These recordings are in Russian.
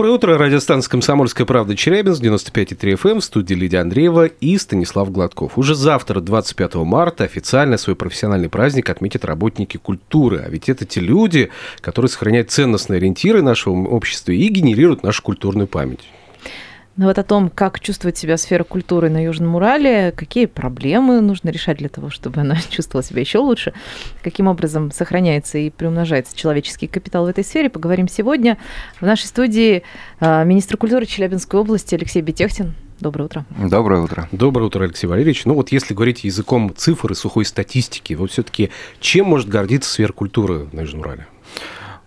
Доброе утро, радиостанция «Комсомольская правда» Челябинск, 95,3 FM, в студии Лидия Андреева и Станислав Гладков. Уже завтра, 25 марта, официально свой профессиональный праздник отметят работники культуры. А ведь это те люди, которые сохраняют ценностные ориентиры нашего общества и генерируют нашу культурную память. Но вот о том, как чувствует себя сфера культуры на Южном Урале, какие проблемы нужно решать для того, чтобы она чувствовала себя еще лучше, каким образом сохраняется и приумножается человеческий капитал в этой сфере, поговорим сегодня. В нашей студии а, министр культуры Челябинской области Алексей Бетехтин. Доброе утро. Доброе утро. Доброе утро, Алексей Валерьевич. Ну вот если говорить языком цифр и сухой статистики, вот все-таки чем может гордиться сфера культуры на Южном Урале?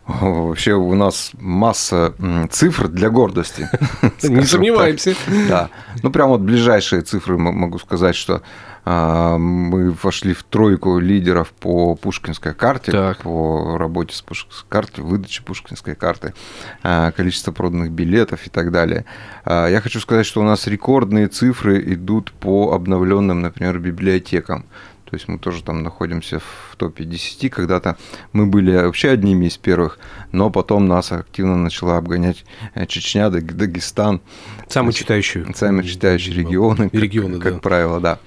Вообще у нас масса цифр для гордости. Не сомневаемся. Да. Ну, прям вот ближайшие цифры могу сказать, что а, мы вошли в тройку лидеров по Пушкинской карте, так. по работе с Пушкинской картой, выдаче Пушкинской карты, а, количество проданных билетов и так далее. А, я хочу сказать, что у нас рекордные цифры идут по обновленным, например, библиотекам. То есть мы тоже там находимся в топе 10. Когда-то мы были вообще одними из первых, но потом нас активно начала обгонять э, Чечня, Дагестан. Самые читающие. Самые читающие регионы, как, регионы, как да. правило, да.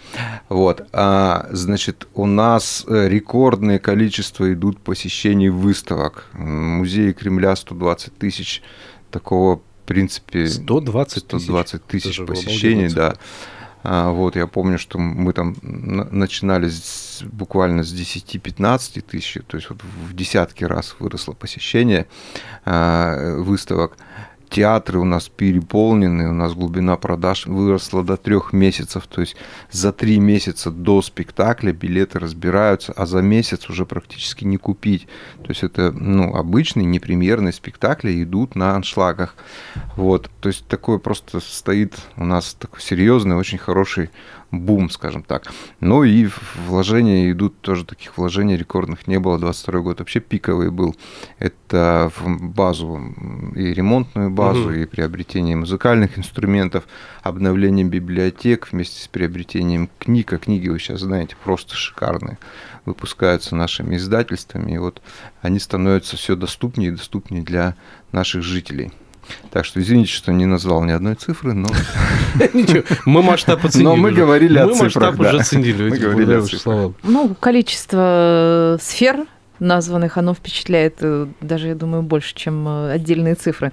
Вот. А, значит, у нас э, рекордное количество идут посещений выставок. Музей Кремля 120 тысяч. Такого, в принципе... 120 тысяч? 120 тысяч посещений, да. А, вот, я помню, что мы там начинали с, буквально с 10-15 тысяч, то есть вот в десятки раз выросло посещение а, выставок театры у нас переполнены, у нас глубина продаж выросла до трех месяцев, то есть за три месяца до спектакля билеты разбираются, а за месяц уже практически не купить. То есть это ну, обычные непремьерные спектакли идут на аншлагах. Вот. То есть такое просто стоит у нас такой серьезный, очень хороший бум, скажем так. Ну и вложения идут, тоже таких вложений рекордных не было. 22 год вообще пиковый был. Это в базу и ремонтную базу, угу. и приобретение музыкальных инструментов, обновление библиотек вместе с приобретением книг. А книги, вы сейчас знаете, просто шикарные. Выпускаются нашими издательствами, и вот они становятся все доступнее и доступнее для наших жителей. Так что извините, что не назвал ни одной цифры, но... Ничего, мы масштаб оценили. Но мы говорили о цифрах, Мы масштаб уже оценили. Мы говорили о цифрах. Ну, количество сфер названных, оно впечатляет э, даже, я думаю, больше, чем э, отдельные цифры.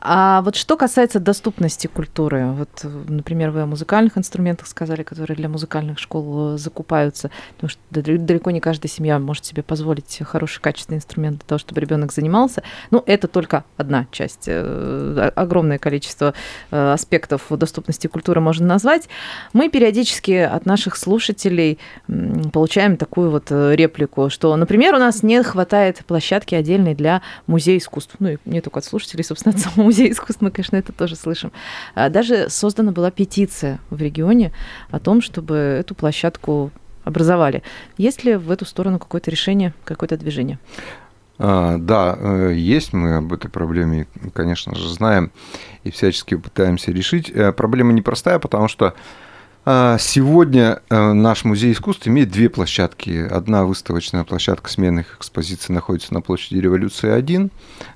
А вот что касается доступности культуры, вот, например, вы о музыкальных инструментах сказали, которые для музыкальных школ э, закупаются, потому что далеко не каждая семья может себе позволить хороший, качественный инструмент для того, чтобы ребенок занимался. Ну, это только одна часть. Огромное количество аспектов доступности культуры можно назвать. Мы периодически от наших слушателей получаем такую вот реплику, что, например, у нас не хватает площадки отдельной для музея искусств. Ну, и не только от слушателей, собственно, от самого музея искусств мы, конечно, это тоже слышим. А даже создана была петиция в регионе о том, чтобы эту площадку образовали. Есть ли в эту сторону какое-то решение, какое-то движение? А, да, э, есть, мы об этой проблеме, конечно же, знаем и всячески пытаемся решить. Э, проблема непростая, потому что сегодня э, наш музей искусств имеет две площадки. Одна выставочная площадка сменных экспозиций находится на площади Революции 1.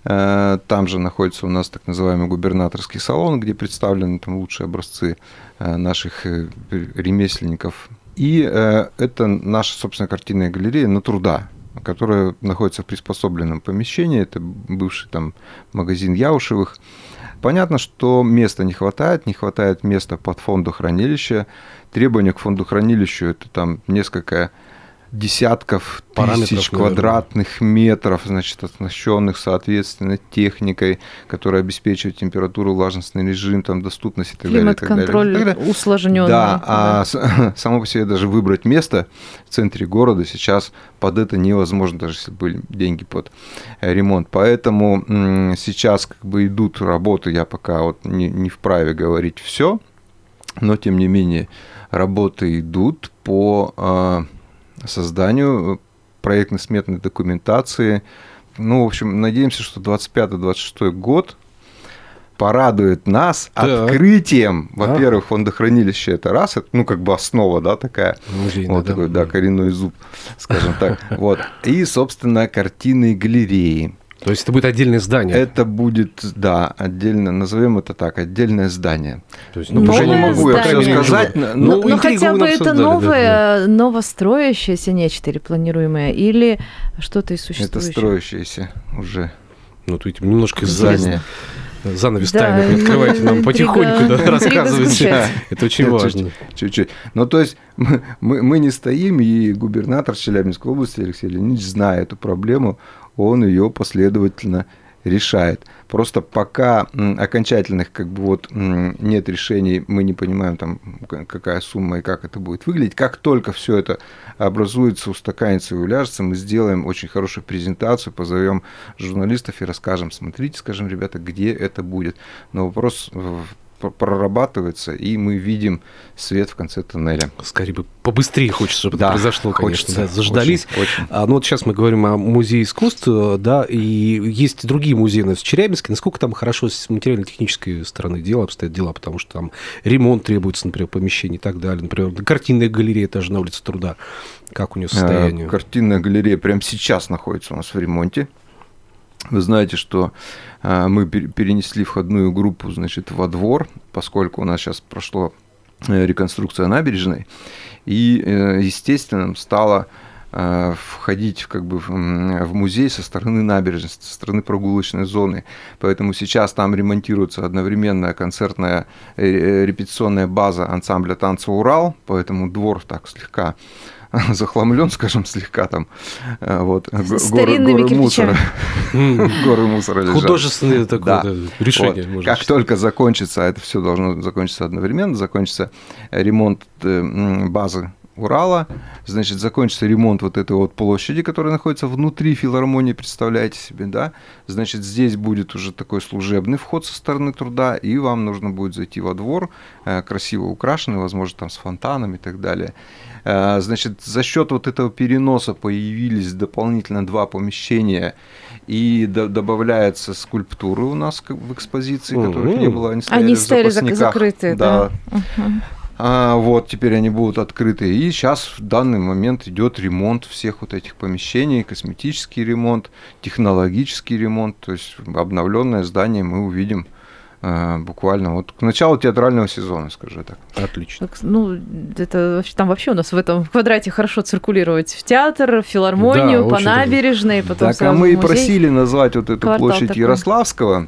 Э, там же находится у нас так называемый губернаторский салон, где представлены там лучшие образцы э, наших ремесленников. И это наша, собственно, картинная галерея на труда, которая находится в приспособленном помещении. Это бывший там магазин Яушевых. Понятно, что места не хватает, не хватает места под фондохранилище. Требования к фондохранилищу – это там несколько десятков тысяч квадратных метров, значит, оснащенных, соответственно, техникой, которая обеспечивает температуру, влажностный режим, там, доступность и так далее. Климат-контроль усложненный. Да, а да. само по себе даже выбрать место в центре города сейчас под это невозможно, даже если были деньги под ремонт. Поэтому сейчас как бы идут работы, я пока вот не, не вправе говорить все, но тем не менее работы идут по а, созданию проектно-сметной документации ну, в общем, надеемся, что 25-26 год порадует нас Так. открытием, во-первых, фондохранилище это раз, это, ну, как бы основа, да, такая, Музейная, вот да. такой, да, коренной зуб, скажем так, вот, и, собственно, картины галереи. То есть это будет отдельное здание. Это будет, да, отдельно, назовем это так, отдельное здание. То есть, Ну, уже не Новое могу я все здание. сказать, но- Ну, ну, интригу хотя бы это создали, да, новое, новостроящееся нечто или планируемое, или что-то из это существующего. строящееся уже Ну, тут немножко здание. здание. Занавес Да, тайны открывайте нам интрига- потихоньку, да, рассказывайте. Это очень важно. Чуть-чуть. Ну, то есть мы, мы, мы не стоим, и губернатор Челябинской области Алексей Леонидович, зная эту проблему, он ее последовательно решает. Просто пока окончательных как бы вот нет решений, мы не понимаем там какая сумма и как это будет выглядеть. Как только все это образуется, устаканится и уляжется, мы сделаем очень хорошую презентацию, позовем журналистов и расскажем, смотрите, скажем, ребята, где это будет. Но вопрос прорабатывается, и мы видим свет в конце тоннеля. Скорее бы побыстрее хочется, чтобы Да, это произошло, конечно. хочется, да, заждались. очень, очень. А, ну вот сейчас мы говорим о музее искусств, э, да, и есть другие музеи в Челябинске. Насколько там хорошо с материально-технической стороны дела обстоят дела, потому что там ремонт требуется, например, помещений и так далее. Например, картинная галерея тоже на улице Труда. Как у нее состояние? Э, Картинная галерея прямо сейчас находится у нас в ремонте. Вы знаете, что э, мы пер- перенесли входную группу, значит, во двор, поскольку у нас сейчас прошло э, реконструкция набережной, и э, естественным стало входить как бы, в, музей со стороны набережной, со стороны прогулочной зоны. Поэтому сейчас там ремонтируется одновременная концертная репетиционная база ансамбля танца «Урал», поэтому двор так слегка захламлен, скажем, слегка там. э, Вот, го- горы, горы мусора. Горы мусора лежат. Художественное такое Да. решение. Вот. Как только закончится, а это все должно закончиться одновременно, закончится ремонт э, базы Урала, значит, закончится ремонт вот этой вот площади, которая находится внутри филармонии, представляете себе, да? Значит, здесь будет уже такой служебный вход со стороны труда, и вам нужно будет зайти во двор, э, красиво украшенный, возможно, там с фонтаном и так далее. Э, Значит, за счет вот этого переноса появились дополнительно два помещения, и до- добавляются скульптуры у нас в экспозиции, которых не было, они стояли Они в стояли зак- запасниках. закрытые, да. Мгм. А, вот, теперь они будут открыты. И сейчас в данный момент идет ремонт всех вот этих помещений, косметический ремонт, технологический ремонт. То есть обновленное здание мы увидим буквально вот к началу театрального сезона, скажу так. Отлично. Так, ну, это вообще- там вообще у нас в этом квадрате хорошо циркулировать. В театр, в филармонию, Да, по набережной, потом так, а мы в и просили назвать вот эту Квартал площадь такой. Ярославского, э,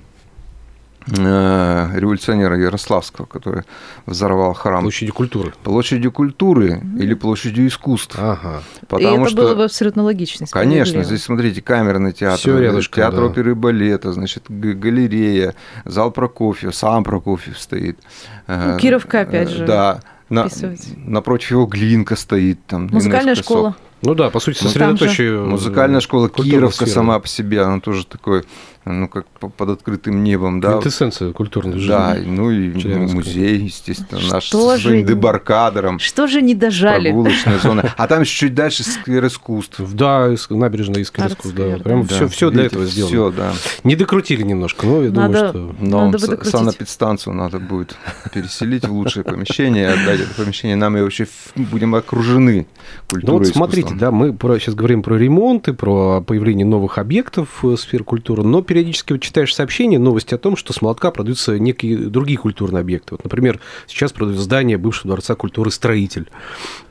революционера Ярославского, который взорвал храм. Площади культуры. Площадью культуры или площадью искусств. Ага. Потому и это что было бы абсолютно логично. Конечно, здесь, смотрите, камерный театр, Всё рядышком, театр да. оперы и балета, значит, галерея, зал Прокофьев, сам Прокофьев стоит. Э, Ну, Кировка, опять э, же, Да. На- напротив его Глинка стоит. Там, Музыкальная школа. Ну да, по сути, Ну, сосредоточие... Музыкальная школа Кировка сферы. сама по себе, она тоже такой, ну, как по- под открытым небом, да. Квинтэссенция культурной жизни. Да, ну и ну, музей, естественно, наш Что своим же- дебаркадером, Что же не дожали? прогулочная зона. А там еще чуть дальше сквер искусств. Да, из- набережная искусств, да. Арт-сквер, да. Прям Да, все, все для этого сделано. Все, да. Не докрутили немножко, но я Надо- думаю, что... Но Надо с- санэпидстанцию надо будет переселить в лучшее помещение, отдать это помещение нам, и вообще будем окружены Ну культурой вот и смотрите, да, мы сейчас говорим про ремонт и про появление новых объектов э, сфер культуры, но периодически вот читаешь сообщения, новости о том, что с молотка продаются некие другие культурные объекты. Вот, например, сейчас продают здание бывшего Дворца культуры «Строитель».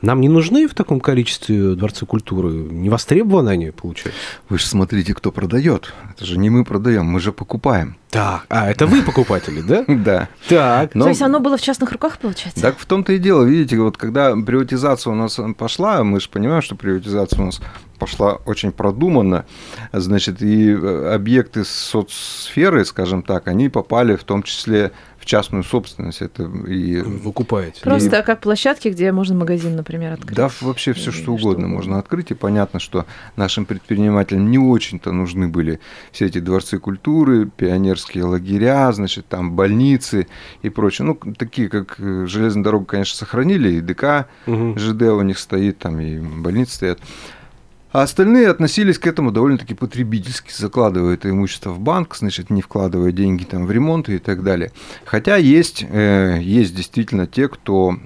Нам не нужны в таком количестве дворцы культуры? Не востребованы они, получается? Вы же смотрите, кто продает. Это же не мы продаем, мы же покупаем. Так, а это вы покупатели, да? Да. Так. То есть оно было в частных руках, получается? Так в том-то и дело, видите, вот когда приватизация у нас пошла, мы же понимаем, что приватизация у нас пошла очень продуманно, значит, и э, объекты соцсферы, скажем так, они попали в том числе в частную собственность. Это и Вы купаете. Просто как площадки, где можно магазин, например, открыть. Да, вообще все что что угодно можно открыть. И понятно, что нашим предпринимателям не очень-то нужны были все эти дворцы культуры, пионерские лагеря, значит, там больницы и прочее. Ну, такие, как э, железная дорога, конечно, сохранили, и ДК, Мгм. ЖД у них стоит, там и больницы стоят. А остальные относились к этому довольно-таки потребительски, закладывая это имущество в банк, значит, не вкладывая деньги там в ремонт и так далее. Хотя есть, э, есть действительно те, кто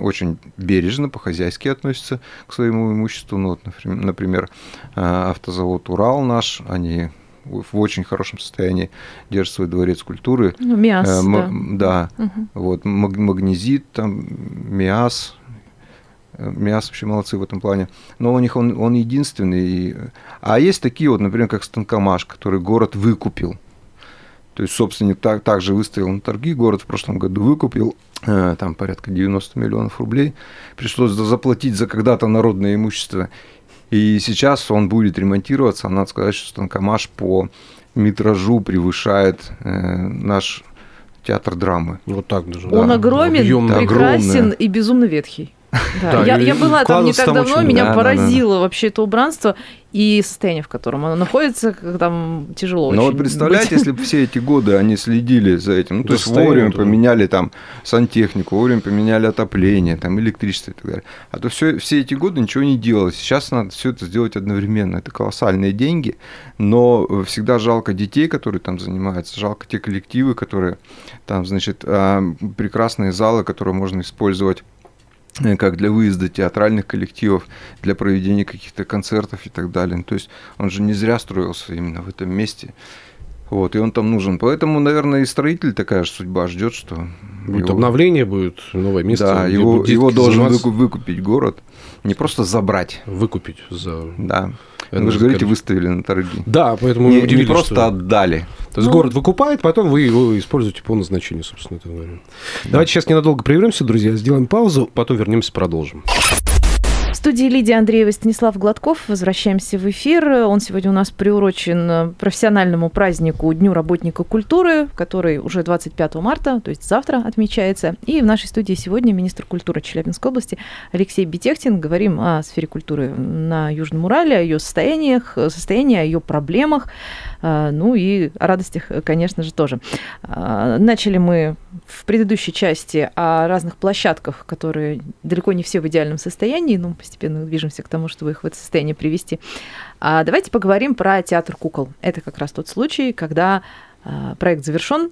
очень бережно, по-хозяйски относится к своему имуществу. Ну, вот, например, э, автозавод «Урал» наш, они в очень хорошем состоянии держит свой дворец культуры. Ну, МИАС, э, да. Да, угу. вот, магнезит, там, МИАС, МИАС вообще молодцы в этом плане. Но у них он, он единственный. А есть такие вот, например, как Станкомаш, который город выкупил. То есть собственник так, также выставил на торги, город в прошлом году выкупил, э, там порядка 90 миллионов рублей. Пришлось заплатить за когда-то народное имущество. И сейчас он будет ремонтироваться. Надо сказать, что Станкомаш по метражу превышает э, наш театр драмы. Вот так даже. Он да. огромен, Объемный. прекрасен Огромное. и безумно ветхий. Да, да я, я была там не так давно, очень... меня да, поразило да, да. вообще это убранство и состояние, в котором оно находится, как там тяжело. Но вот представляете, быть. если бы все эти годы они следили за этим, ну, то есть вовремя поменяли там сантехнику, вовремя поменяли отопление, там электричество и так далее. А то все, все эти годы ничего не делалось. Сейчас надо все это сделать одновременно. Это колоссальные деньги, но всегда жалко детей, которые там занимаются, жалко те коллективы, которые там, значит, а, прекрасные залы, которые можно использовать Э, как для выезда театральных коллективов, для проведения каких-то концертов и так далее. То есть он же не зря строился именно в этом месте. Вот, и он там нужен. Поэтому, наверное, и строитель такая же судьба ждет, что... Будет его... обновление, будет новое место. Да, его, его должен заниматься... выкупить город. Не просто забрать. Выкупить за... Да. Вы же говорите, выставили на торги. Да, поэтому не, не просто что... отдали. То есть ну... город выкупает, потом вы его используете по назначению, собственно, это говоря. Да. Давайте сейчас ненадолго прервемся, друзья, сделаем паузу, потом вернемся, продолжим студии Лидия Андреева Станислав Гладков. Возвращаемся в эфир. Он сегодня у нас приурочен профессиональному празднику Дню работника культуры, который уже 25 марта, то есть завтра отмечается. И в нашей студии сегодня министр культуры Челябинской области Алексей Бетехтин. Говорим о сфере культуры на Южном Урале, о ее состояниях, состоянии, о ее проблемах, а, ну и о радостях, конечно же, тоже. А, начали мы в предыдущей части о разных площадках, которые далеко не все в идеальном состоянии, но постепенно движемся к тому, чтобы их в это состояние привести. А давайте поговорим про театр кукол. Это как раз тот случай, когда а, проект завершен,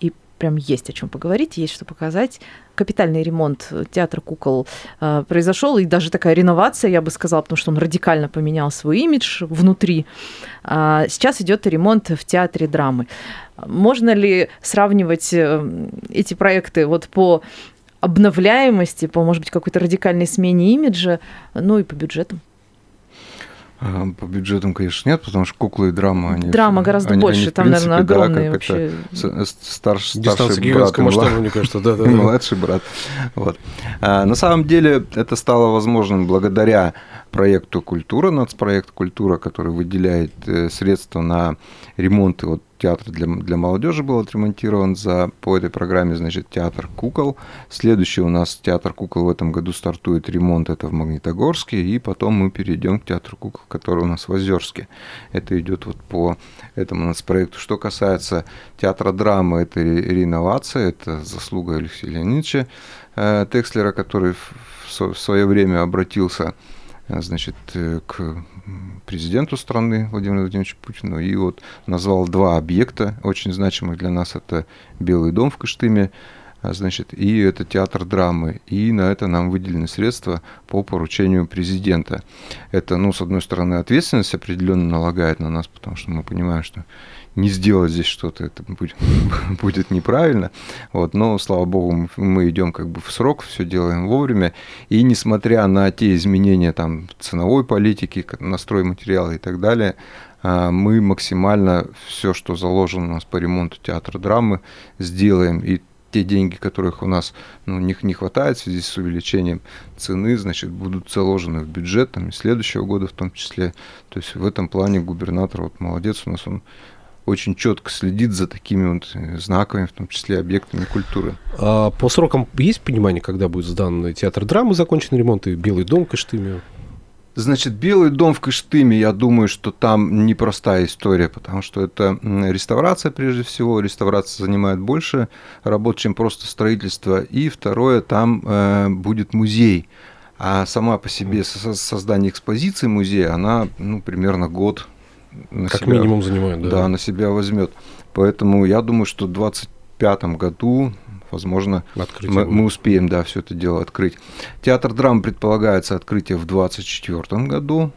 и прям есть о чем поговорить, есть что показать. Капитальный ремонт театра кукол э, произошел, и даже такая реновация, я бы сказала, потому что он радикально поменял свой имидж внутри. А сейчас идет ремонт в театре драмы. Можно ли сравнивать э, эти проекты вот по обновляемости, по, может быть, какой-то радикальной смене имиджа, ну и по бюджетам? А, по бюджетам, конечно, нет, потому что куклы и драма... Они, драма гораздо они, больше, они, там, принципе, наверное, огромные да, вообще... Старш, старший брат, масштаба, мне кажется, да, да, да. младший брат. Вот. А, на самом деле это стало возможным благодаря проекту «Культура», нацпроект «Культура», который выделяет э, средства на ремонты вот театр для, для молодежи был отремонтирован за, по этой программе, значит, театр кукол. Следующий у нас театр кукол в этом году стартует ремонт, это в Магнитогорске, и потом мы перейдем к театру кукол, который у нас в Озерске. Это идет вот по этому у нас проекту. Что касается театра драмы, это реновация, это заслуга Алексея Леонидовича э, Текслера, который в, в свое время обратился значит, э, к президенту страны Владимиру Владимировичу Путину и вот назвал два объекта очень значимых для нас. Это Белый дом в Кыштыме, а, значит, и это театр драмы. И на это нам выделены средства по поручению президента. Это, ну, с одной стороны, ответственность определенно налагает на нас, потому что мы понимаем, что не сделать здесь что-то, это будет, будет неправильно. Вот, но, слава богу, мы идем как бы в срок, все делаем вовремя. И несмотря на те изменения там, ценовой политики, настрой материала и так далее, а, мы максимально все, что заложено у нас по ремонту театра драмы, сделаем. И те деньги, которых у нас ну, не, не хватает в связи с увеличением цены, значит, будут заложены в бюджет там, и следующего года в том числе. То есть в этом плане губернатор вот молодец у нас, он очень четко следит за такими вот э, знаками, в том числе объектами культуры. А по срокам есть понимание, когда будет сдан театр драмы, закончен ремонт, и Белый дом в Кыштыме? Значит, Белый дом в Кыштыме, я думаю, что там непростая история, потому что это реставрация прежде всего. Реставрация занимает больше работ, чем просто строительство. И второе, там э, будет музей. А сама по себе создание экспозиции музея, она ну, примерно год на как себя, минимум занимает, да. Да, на себя возьмет. Поэтому я думаю, что в 2025 году возможно, мы, мы успеем, да, все это дело открыть. Театр драм предполагается открытие в 2024 году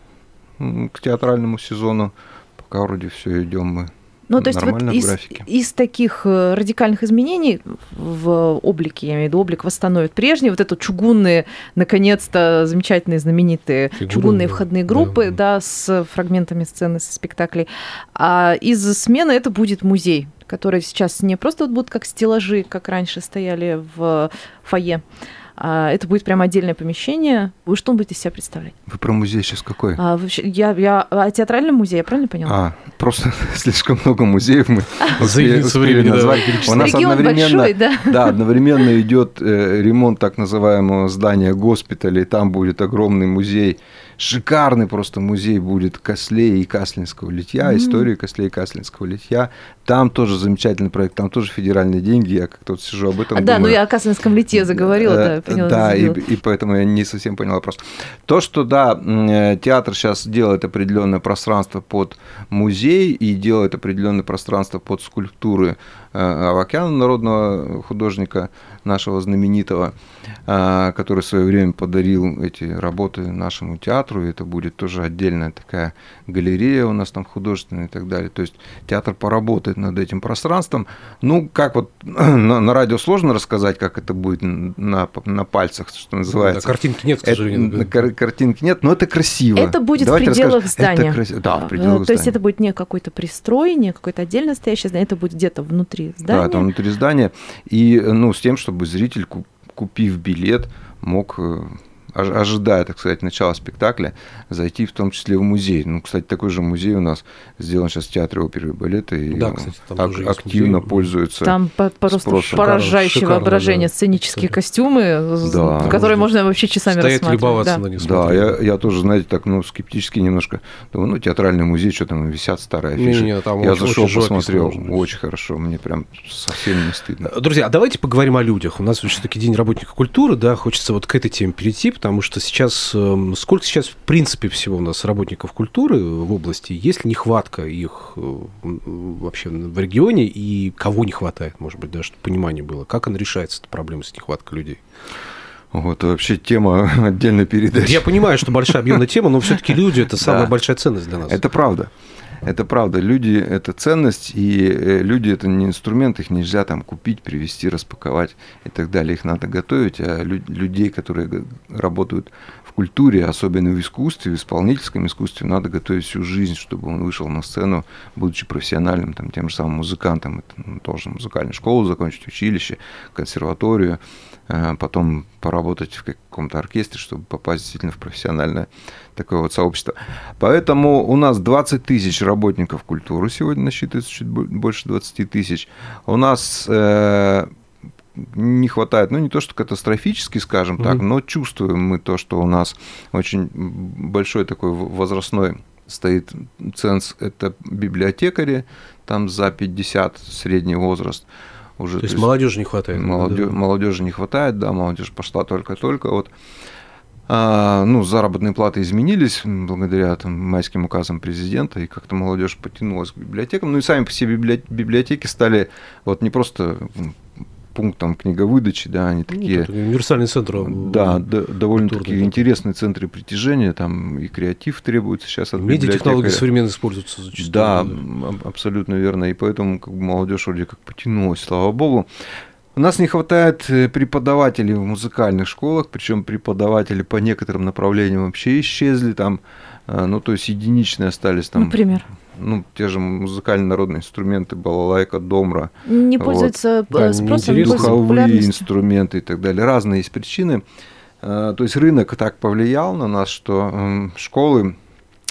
к театральному сезону. Пока вроде все идем мы ну, то есть вот из, из таких э, радикальных изменений в облике, я имею в виду, облик восстановит прежний, вот это чугунные, наконец-то, замечательные, знаменитые Фигуры, чугунные входные группы, да. да, с фрагментами сцены, со спектаклей. А из смены это будет музей, который сейчас не просто вот будут как стеллажи, как раньше стояли в фойе, это будет прямо отдельное помещение. Вы что он будет из себя представлять? Вы про музей сейчас какой? А, вообще, я, я о театральном музее, я правильно поняла? А, просто слишком много музеев мы успели, успели назвать. У нас одновременно, большой, да? да, одновременно идет э, ремонт так называемого здания госпиталя, и там будет огромный музей шикарный просто музей будет Кослей и Каслинского литья, mm-hmm. истории Кослей и Каслинского литья. Там тоже замечательный проект, там тоже федеральные деньги, я как-то вот сижу об этом а, думаю. Да, ну я о Каслинском литье заговорила, да, поняла. Да, и, и поэтому я не совсем понял вопрос. То, что, да, э, театр сейчас делает определенное пространство под музей и делает определенное пространство под скульптуры э, Авакяна, народного художника нашего знаменитого, э, который в свое время подарил эти работы нашему театру, и это будет тоже отдельная такая галерея у нас там художественная и так далее. То есть театр поработает над этим пространством. Ну, как вот на, на радио сложно рассказать, как это будет на, на пальцах, что называется. Да, картинки нет, к сожалению. Это, картинки нет, но это красиво. Это будет Давайте в пределах расскажем. здания. Это крас... Да, в пределах То здания. есть это будет не какой-то пристрой, не какое-то отдельно стоящее здание, это будет где-то внутри здания. Да, это внутри здания. И ну, с тем, чтобы зритель, купив билет, мог э, ожидая, так сказать, начала спектакля, зайти в том числе в музей. Ну, кстати, такой же музей у нас сделан сейчас в Театре оперы и балета, и да, кстати, там ак- активно музей. пользуется Там просто спросом. поражающее Шикарно, воображение, да. сценические костюмы, да. которые можно вообще часами Стоять рассматривать. любоваться да. на них. Да, я, я тоже, знаете, так, ну, скептически немножко. Думаю, ну, театральный музей, что там висят старые афиши. Не, не, там я очень, зашел, очень посмотрел, очень хорошо, мне прям совсем не стыдно. Друзья, а давайте поговорим о людях. У нас все-таки День работника культуры, да, хочется вот к этой теме перейти, потому что сейчас, эм, сколько сейчас в принципе всего у нас работников культуры в области, есть ли нехватка их э, вообще в регионе и кого не хватает, может быть, да, чтобы понимание было, как она решается, эта проблема с нехваткой людей? Вот вообще тема отдельной передачи. Я понимаю, что большая объемная тема, но все-таки люди это самая большая ценность для нас. Это правда. Это правда. Люди – это ценность, и э, люди – это не инструмент, их нельзя там купить, привезти, распаковать и так далее. Их надо готовить, а людей, которые работают в культуре, особенно в искусстве, в исполнительском искусстве, надо готовить всю жизнь, чтобы он вышел на сцену, будучи профессиональным, там, тем же самым музыкантом. Это, он должен музыкальную школу закончить, училище, консерваторию, Э, потом поработать в каком-то оркестре, чтобы попасть действительно в профессиональное такое вот сообщество. Поэтому у нас 20 тысяч работников культуры сегодня насчитывается чуть больше 20 тысяч. У нас э, не хватает, ну не то что катастрофически, скажем mm-hmm. так, но чувствуем мы то, что у нас очень большой такой возрастной стоит ценз, это библиотекари, там за 50 средний возраст уже. То, то есть, есть молодежи не хватает. Молодежь, да? Молодежи не хватает, да, молодежь пошла только-только. Вот. А, ну, заработные платы изменились благодаря там, майским указам президента, и как-то молодежь потянулась к библиотекам. Ну и сами себе библиотеки стали вот не просто пунктом книговыдачи, да, они ну, такие... Универсальный центр. Да, да довольно-таки интересные центры притяжения, там и креатив требуется сейчас от Медиатехнологии современно используются зачастую. Да, да, абсолютно верно, и поэтому как бы, молодежь вроде как потянулась, слава богу. У нас не хватает э, преподавателей в музыкальных школах, причем преподаватели по некоторым направлениям вообще исчезли, там, э, ну, то есть единичные остались там. Например? Ну, те же музыкальные народные инструменты, балалайка, домра. Не пользуются вот. Э, спросом, не Духовые инструменты и так далее. Разные есть причины. То есть рынок так повлиял на нас, что школы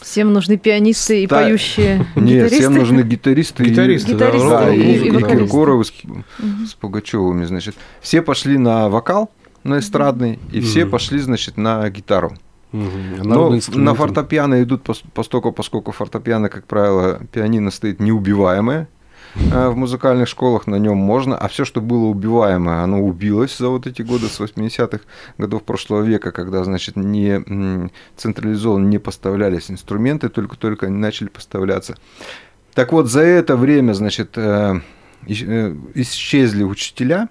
Всем нужны пианисты и да. поющие Нет, всем нужны гитаристы. Гитаристы, да, да, и, и, и, и Киркоровы с, угу. с Пугачевыми, значит. Все пошли на вокал, на эстрадный, и все пошли, значит, на гитару. Угу. Но на фортепиано идут постольку, поскольку фортепиано, как правило, пианино стоит неубиваемое, в музыкальных школах, на нем можно, а все, что было убиваемое, оно убилось за вот эти годы с 80-х годов прошлого века, когда, значит, не централизованно не поставлялись инструменты, только-только они начали поставляться. Так вот, за это время, значит, исчезли учителя,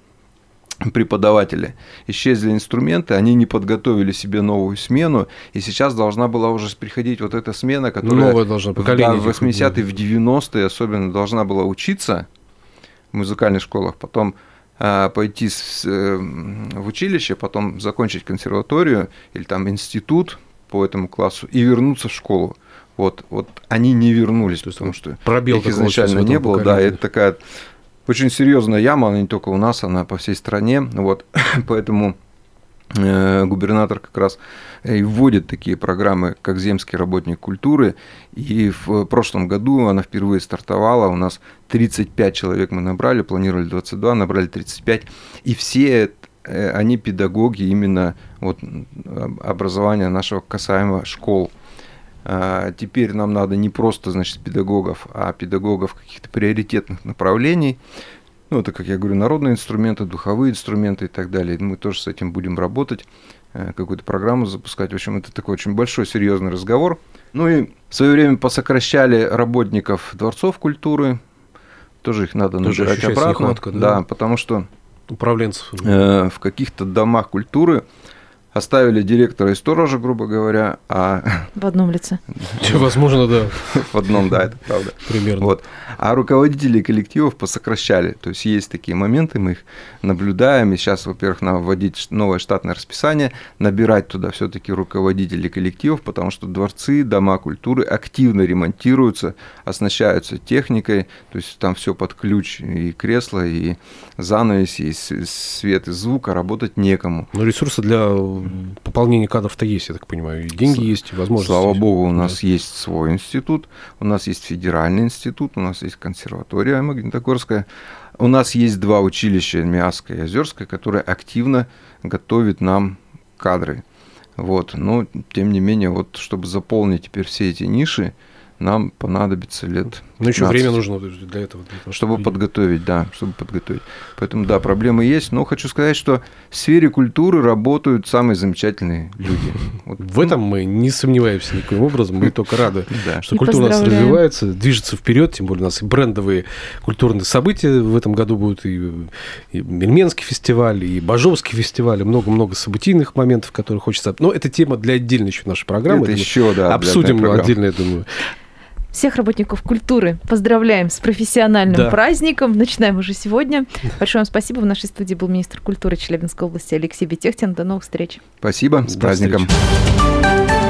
преподаватели, исчезли инструменты, они не подготовили себе новую смену, и сейчас должна была уже приходить вот эта смена, которая должно поколение в 80-е, в 90-е особенно должна была учиться в музыкальных школах, потом а, пойти э, в училище, потом закончить консерваторию или там институт по этому классу и вернуться в школу. Вот, вот они не вернулись, То потому что пробел их изначально не было. Да, это такая очень серьезная яма, она не только у нас, она по всей стране. Вот, поэтому э, губернатор как раз и вводит такие программы, как земский работник культуры. И в прошлом году она впервые стартовала. У нас 35 человек мы набрали, планировали 22, набрали 35. И все э, они педагоги именно вот, образования нашего касаемо школ. А, теперь нам надо не просто, значит, педагогов, а педагогов каких-то приоритетных направлений. Ну, это, как я говорю, народные инструменты, духовые инструменты и так далее. Мы тоже с этим будем работать, э, какую-то программу запускать. В общем, это такой очень большой, серьезный разговор. Ну и в свое время посокращали работников дворцов культуры. Тоже их надо тоже набирать обратно. Нехватка, да? да, потому что управленцев э, в каких-то домах культуры оставили директора и сторожа, грубо говоря, а... В одном лице. Возможно, да. В одном, да, это правда. Примерно. Вот. А руководителей коллективов посокращали. То есть есть такие моменты, мы их наблюдаем. И сейчас, во-первых, надо вводить новое штатное расписание, набирать туда все таки руководителей коллективов, потому что дворцы, дома культуры активно ремонтируются, оснащаются техникой, то есть там все под ключ, и кресло, и занавес, и свет, и звук, а работать некому. Но ресурсы для пополнение кадров-то есть, я так понимаю, и деньги С- есть, и возможности. Слава богу, у нас да. есть свой институт, у нас есть федеральный институт, у нас есть консерватория Магнитогорская, у нас есть два училища, Миасское и Озерское, которые активно готовят нам кадры. Вот. Но, тем не менее, вот, чтобы заполнить теперь все эти ниши, нам понадобится лет Ну, еще время нужно для этого. Для того, чтобы, чтобы подготовить, да, чтобы подготовить. Поэтому, да, проблемы есть, но хочу сказать, что в сфере культуры работают самые замечательные люди. Вот. В этом мы не сомневаемся никаким образом, мы только рады, что культура у нас развивается, движется вперед, тем более у нас и брендовые культурные события в этом году будут, и, и Мельменский фестиваль, и Бажовский фестиваль, много-много событийных моментов, которые хочется... Но это тема для отдельной еще нашей программы. Это еще, да. Обсудим отдельно, я думаю. Всех работников культуры поздравляем с профессиональным да. праздником. Начинаем уже сегодня. Большое вам спасибо. В нашей студии был министр культуры Челябинской области Алексей Бетехтин. До новых встреч. Спасибо. С праздником. Встречи.